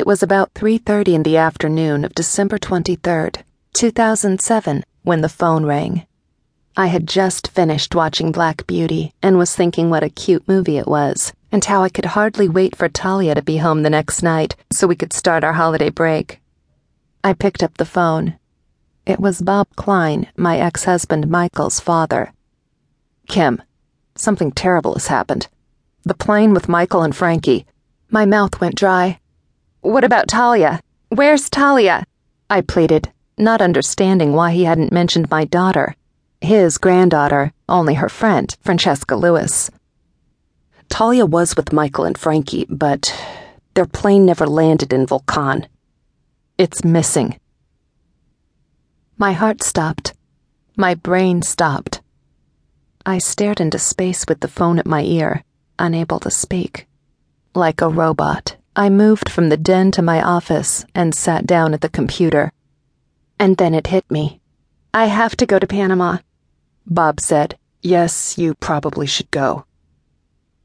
It was about 3:30 in the afternoon of December 23rd, 2007, when the phone rang. I had just finished watching Black Beauty and was thinking what a cute movie it was and how I could hardly wait for Talia to be home the next night so we could start our holiday break. I picked up the phone. It was Bob Klein, my ex-husband Michael's father. Kim, something terrible has happened. The plane with Michael and Frankie. My mouth went dry. What about Talia? Where's Talia? I pleaded, not understanding why he hadn't mentioned my daughter. His granddaughter, only her friend, Francesca Lewis. Talia was with Michael and Frankie, but their plane never landed in Volcan. It's missing. My heart stopped. My brain stopped. I stared into space with the phone at my ear, unable to speak. Like a robot. I moved from the den to my office and sat down at the computer. And then it hit me. I have to go to Panama. Bob said, Yes, you probably should go.